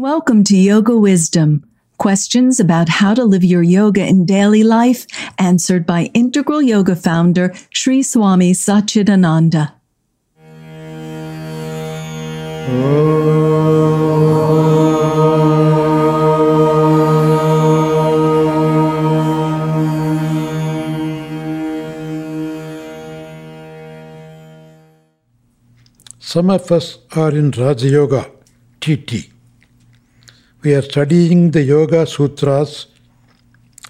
Welcome to Yoga Wisdom. Questions about how to live your yoga in daily life answered by Integral Yoga founder Sri Swami Satchidananda. Some of us are in Raja Yoga, TT. We are studying the Yoga Sutras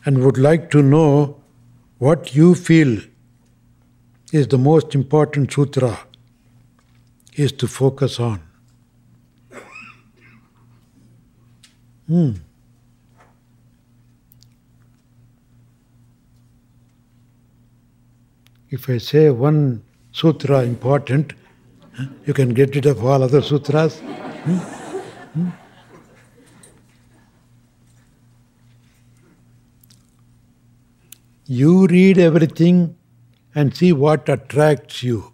and would like to know what you feel is the most important sutra is to focus on. Hmm. If I say one sutra important, you can get rid of all other sutras. Hmm? Hmm? You read everything and see what attracts you,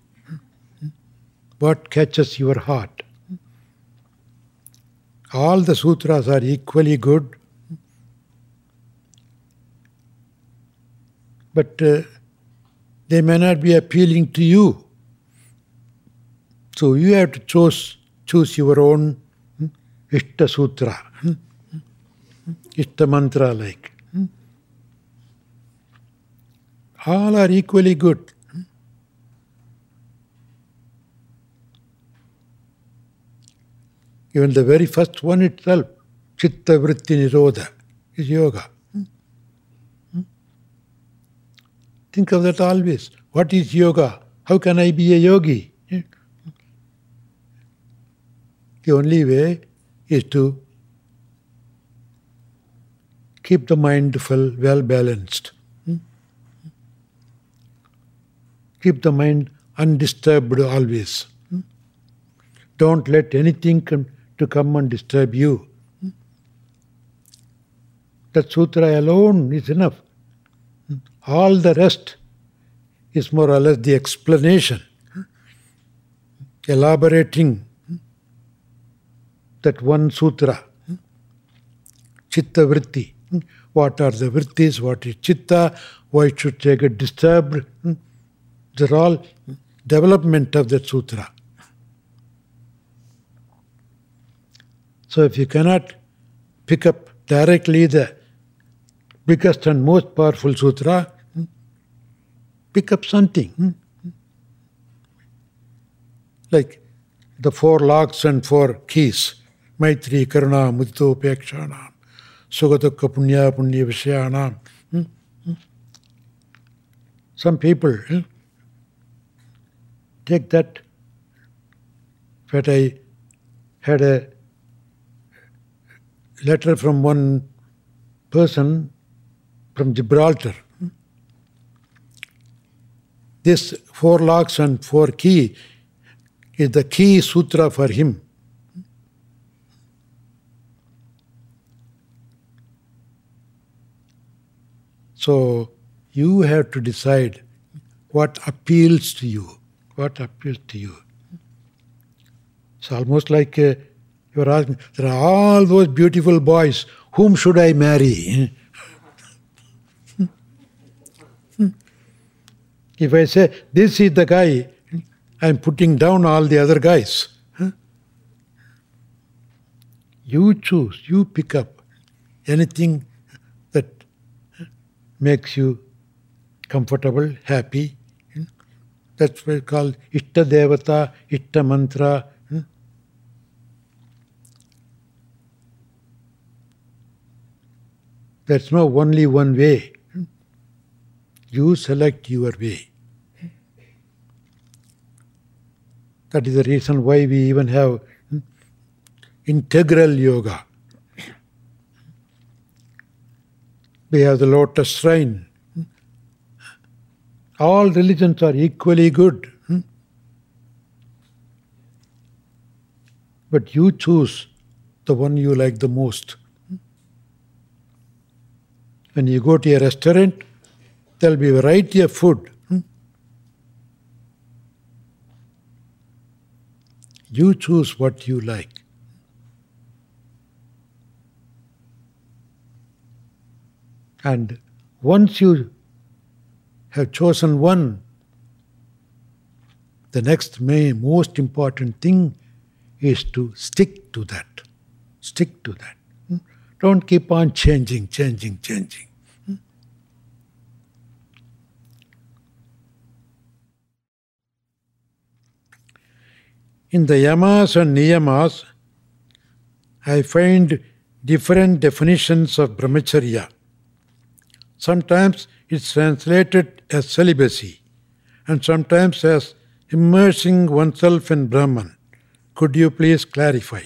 what catches your heart. All the sutras are equally good, but uh, they may not be appealing to you. So you have to choose, choose your own hmm, Ishta Sutra, hmm, Ishta Mantra like. All are equally good. Even the very first one itself, Chitta Vritti Nirodha, is yoga. Think of that always. What is yoga? How can I be a yogi? The only way is to keep the mind full, well balanced. Keep the mind undisturbed always. Hmm? Don't let anything come to come and disturb you. Hmm? That sutra alone is enough. Hmm? All the rest is more or less the explanation, elaborating that one sutra, Chitta Vritti. What are the Vrittis? What is Chitta? Why should they get disturbed? They're all development of that sutra. So if you cannot pick up directly the biggest and most powerful sutra, pick up something. Like the four locks and four keys. Maitri, Karuna, Mudito, Pekshanam, Sugatukka, Punya, Punya, Vishayanam. Hmm? Hmm? Some people hmm? Take that. But I had a letter from one person from Gibraltar. This four locks and four key is the key sutra for him. So you have to decide what appeals to you what appeals to you. It's almost like uh, you're asking, there are all those beautiful boys, whom should I marry? if I say, this is the guy, I'm putting down all the other guys. You choose, you pick up anything that makes you comfortable, happy, that's what called Ishta Devata, Ishta Mantra. Hmm? That's not only one way. You select your way. That is the reason why we even have hmm, integral yoga. We have the lotus shrine all religions are equally good. Hmm? But you choose the one you like the most. Hmm? When you go to a restaurant, there'll be a variety of food. Hmm? You choose what you like. And once you have chosen one, the next may, most important thing is to stick to that. Stick to that. Hmm? Don't keep on changing, changing, changing. Hmm? In the yamas and niyamas, I find different definitions of brahmacharya. Sometimes it's translated as celibacy, and sometimes as immersing oneself in Brahman. Could you please clarify?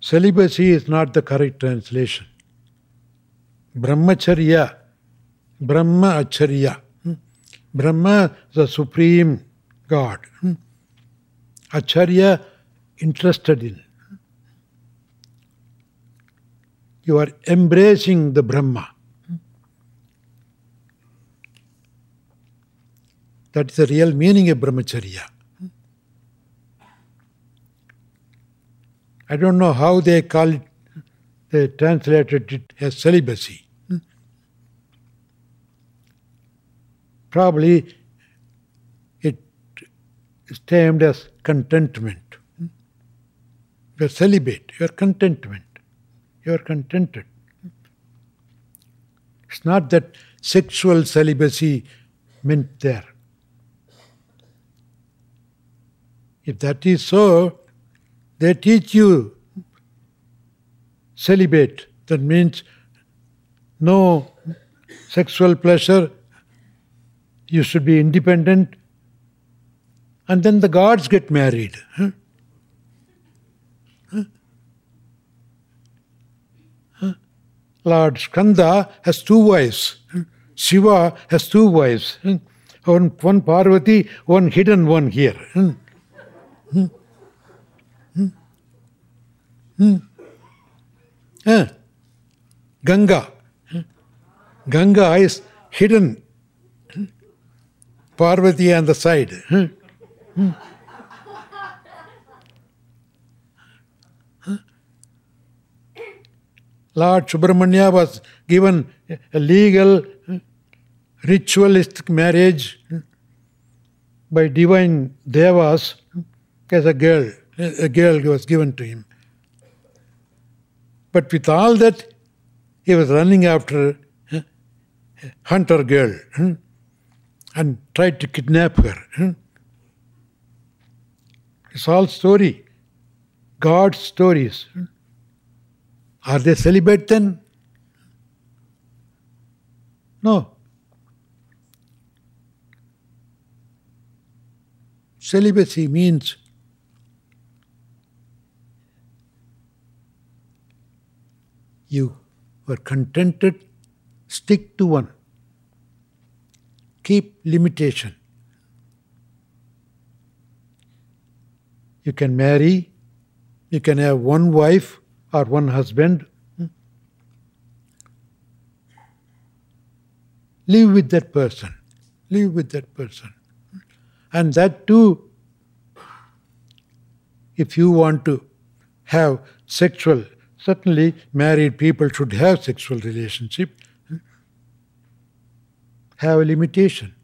Celibacy is not the correct translation. Brahmacharya, Brahma Acharya. Hmm? Brahma, the supreme God. Hmm? Acharya, interested in. You are embracing the Brahma. That is the real meaning of brahmacharya. I don't know how they call it, they translated it as celibacy. Probably it is termed as contentment. You are celibate, you are contentment, you are contented. It's not that sexual celibacy meant there. If that is so, they teach you celibate. That means no sexual pleasure. You should be independent. And then the gods get married. Huh? Lord Skanda has two wives. Shiva has two wives. One, one Parvati, one hidden one here. Ganga. Ganga is hidden. Parvati on the side. Lord Subramanya was given a legal, ritualistic marriage by divine devas as a girl. A girl was given to him. But with all that, he was running after hunter girl hmm, and tried to kidnap her. Hmm. It's all story. God's stories. Hmm. Are they celibate then? No. Celibacy means you were contented, stick to one. Keep limitation. You can marry, you can have one wife or one husband. Live with that person. Live with that person. And that too, if you want to have sexual Certainly, married people should have sexual relationship, have a limitation.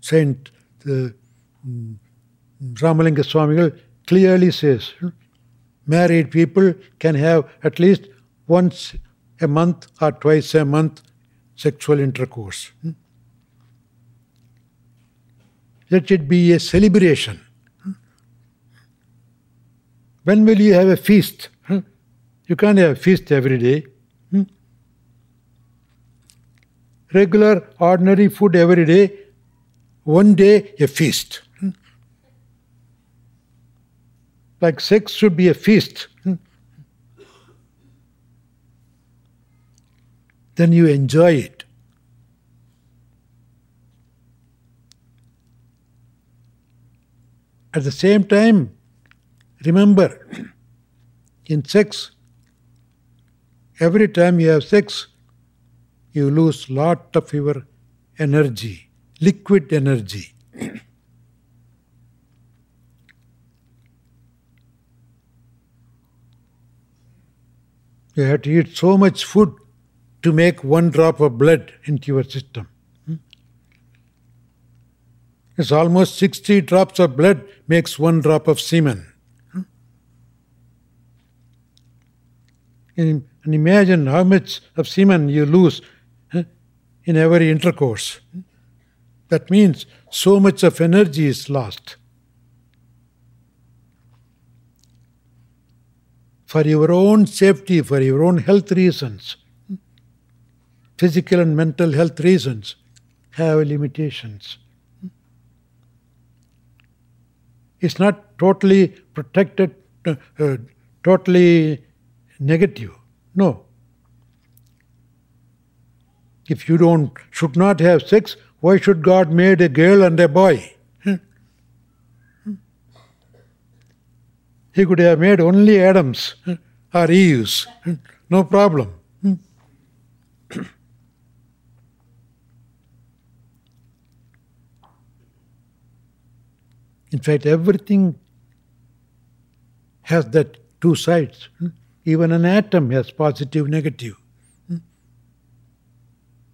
Saint the mm, Ramalinga Swamigal clearly says married people can have at least once a month or twice a month sexual intercourse. Let it be a celebration. When will you have a feast? You can't have a feast every day. Regular, ordinary food every day, one day a feast. Like sex should be a feast. Hmm? Then you enjoy it. At the same time, Remember, in sex, every time you have sex, you lose lot of your energy, liquid energy. You have to eat so much food to make one drop of blood into your system. Hmm? It's almost 60 drops of blood makes one drop of semen. Hmm? And imagine how much of semen you lose in every intercourse. That means so much of energy is lost. For your own safety, for your own health reasons, physical and mental health reasons, have limitations. It's not totally protected, uh, uh, totally negative. No. If you don't should not have sex, why should God made a girl and a boy? He could have made only Adams or Eves. No problem. In fact, everything has that two sides. Even an atom has positive, negative,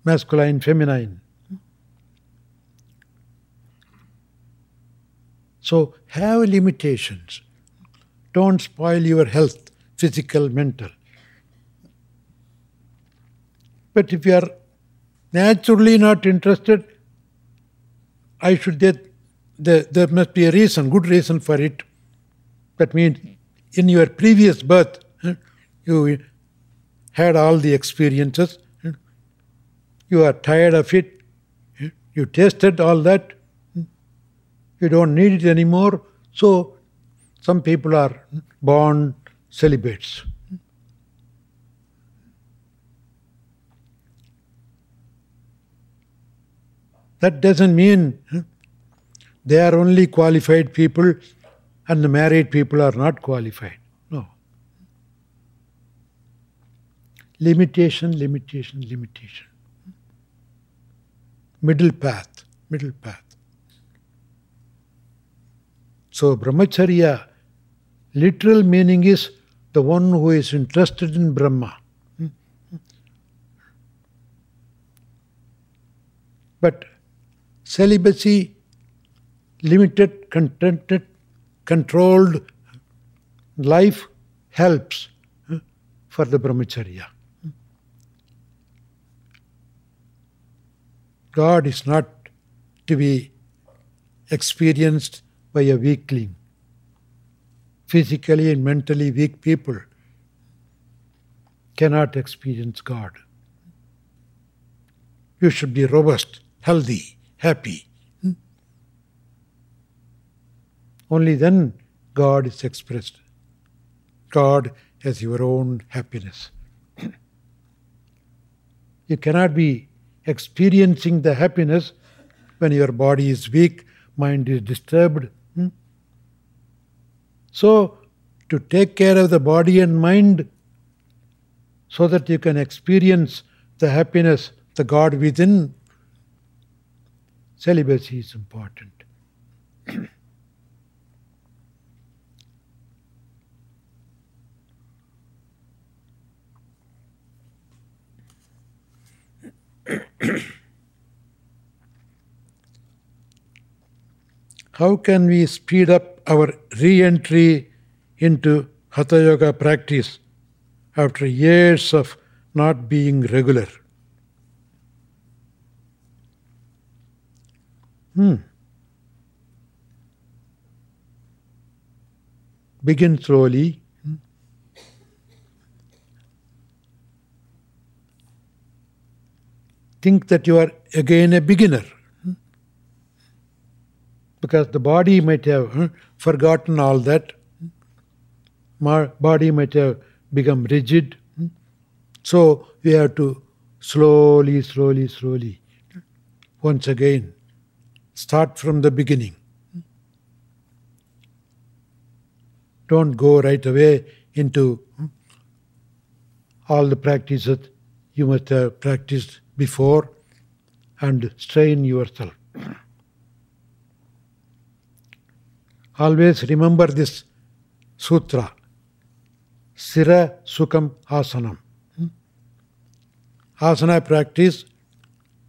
masculine, feminine. So have limitations. Don't spoil your health, physical, mental. But if you are naturally not interested, I should get there, there must be a reason, good reason for it. That means in your previous birth, you had all the experiences, you are tired of it, you tasted all that, you don't need it anymore. So, some people are born celibates. That doesn't mean they are only qualified people and the married people are not qualified. No. Limitation, limitation, limitation. Middle path, middle path. So, brahmacharya, literal meaning is the one who is interested in Brahma. But celibacy, limited, contented, controlled life helps for the brahmacharya. God is not to be experienced by a weakling. Physically and mentally weak people cannot experience God. You should be robust, healthy, happy. Only then God is expressed. God as your own happiness. you cannot be experiencing the happiness when your body is weak, mind is disturbed, so, to take care of the body and mind so that you can experience the happiness, the God within, celibacy is important. How can we speed up our re entry into Hatha Yoga practice after years of not being regular. Hmm. Begin slowly. Think that you are again a beginner because the body might have forgotten all that. My body might have become rigid. So we have to slowly, slowly, slowly, once again, start from the beginning. Don't go right away into all the practices you must have practiced before and strain yourself. Always remember this sutra. Sthira Sukham Asanam. Hmm? Asana practice,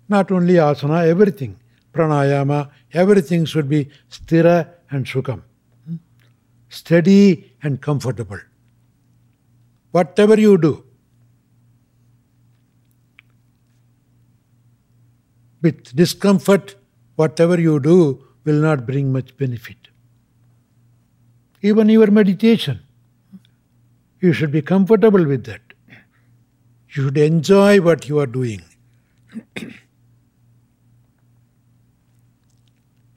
not only asana, everything. Pranayama, everything should be sthira and sukham. Hmm? Steady and comfortable. Whatever you do, with discomfort, whatever you do will not bring much benefit. Even your meditation, you should be comfortable with that. You should enjoy what you are doing.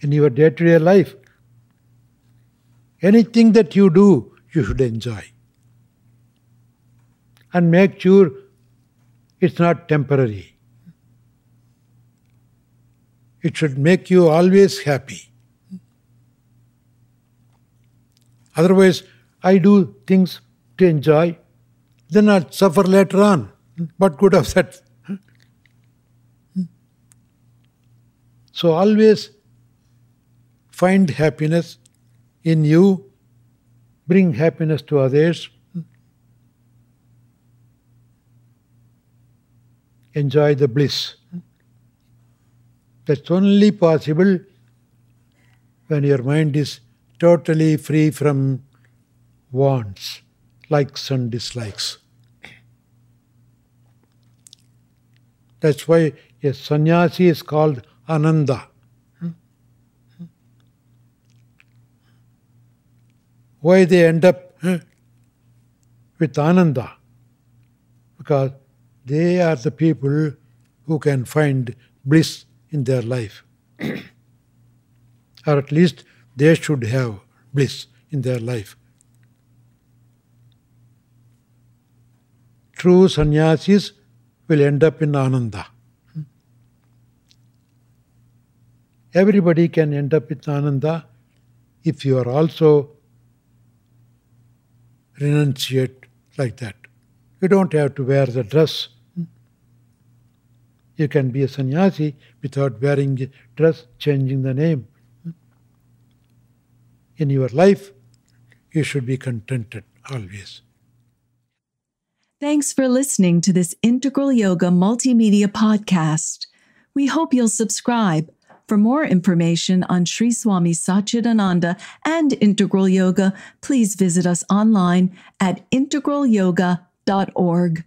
In your day to day life, anything that you do, you should enjoy. And make sure it's not temporary. It should make you always happy. Otherwise, I do things to enjoy, then I'll suffer later on. What good of that? So always find happiness in you, bring happiness to others, enjoy the bliss. That's only possible when your mind is totally free from wants, likes and dislikes. That's why a sannyasi is called Ananda. Why they end up with Ananda? Because they are the people who can find bliss in their life. or at least they should have bliss in their life. True sannyasis will end up in Ananda. Everybody can end up with Ananda if you are also renunciate like that. You don't have to wear the dress you can be a sannyasi without wearing dress, changing the name. In your life, you should be contented always. Thanks for listening to this Integral Yoga Multimedia Podcast. We hope you'll subscribe. For more information on Sri Swami Satchidananda and Integral Yoga, please visit us online at integralyoga.org.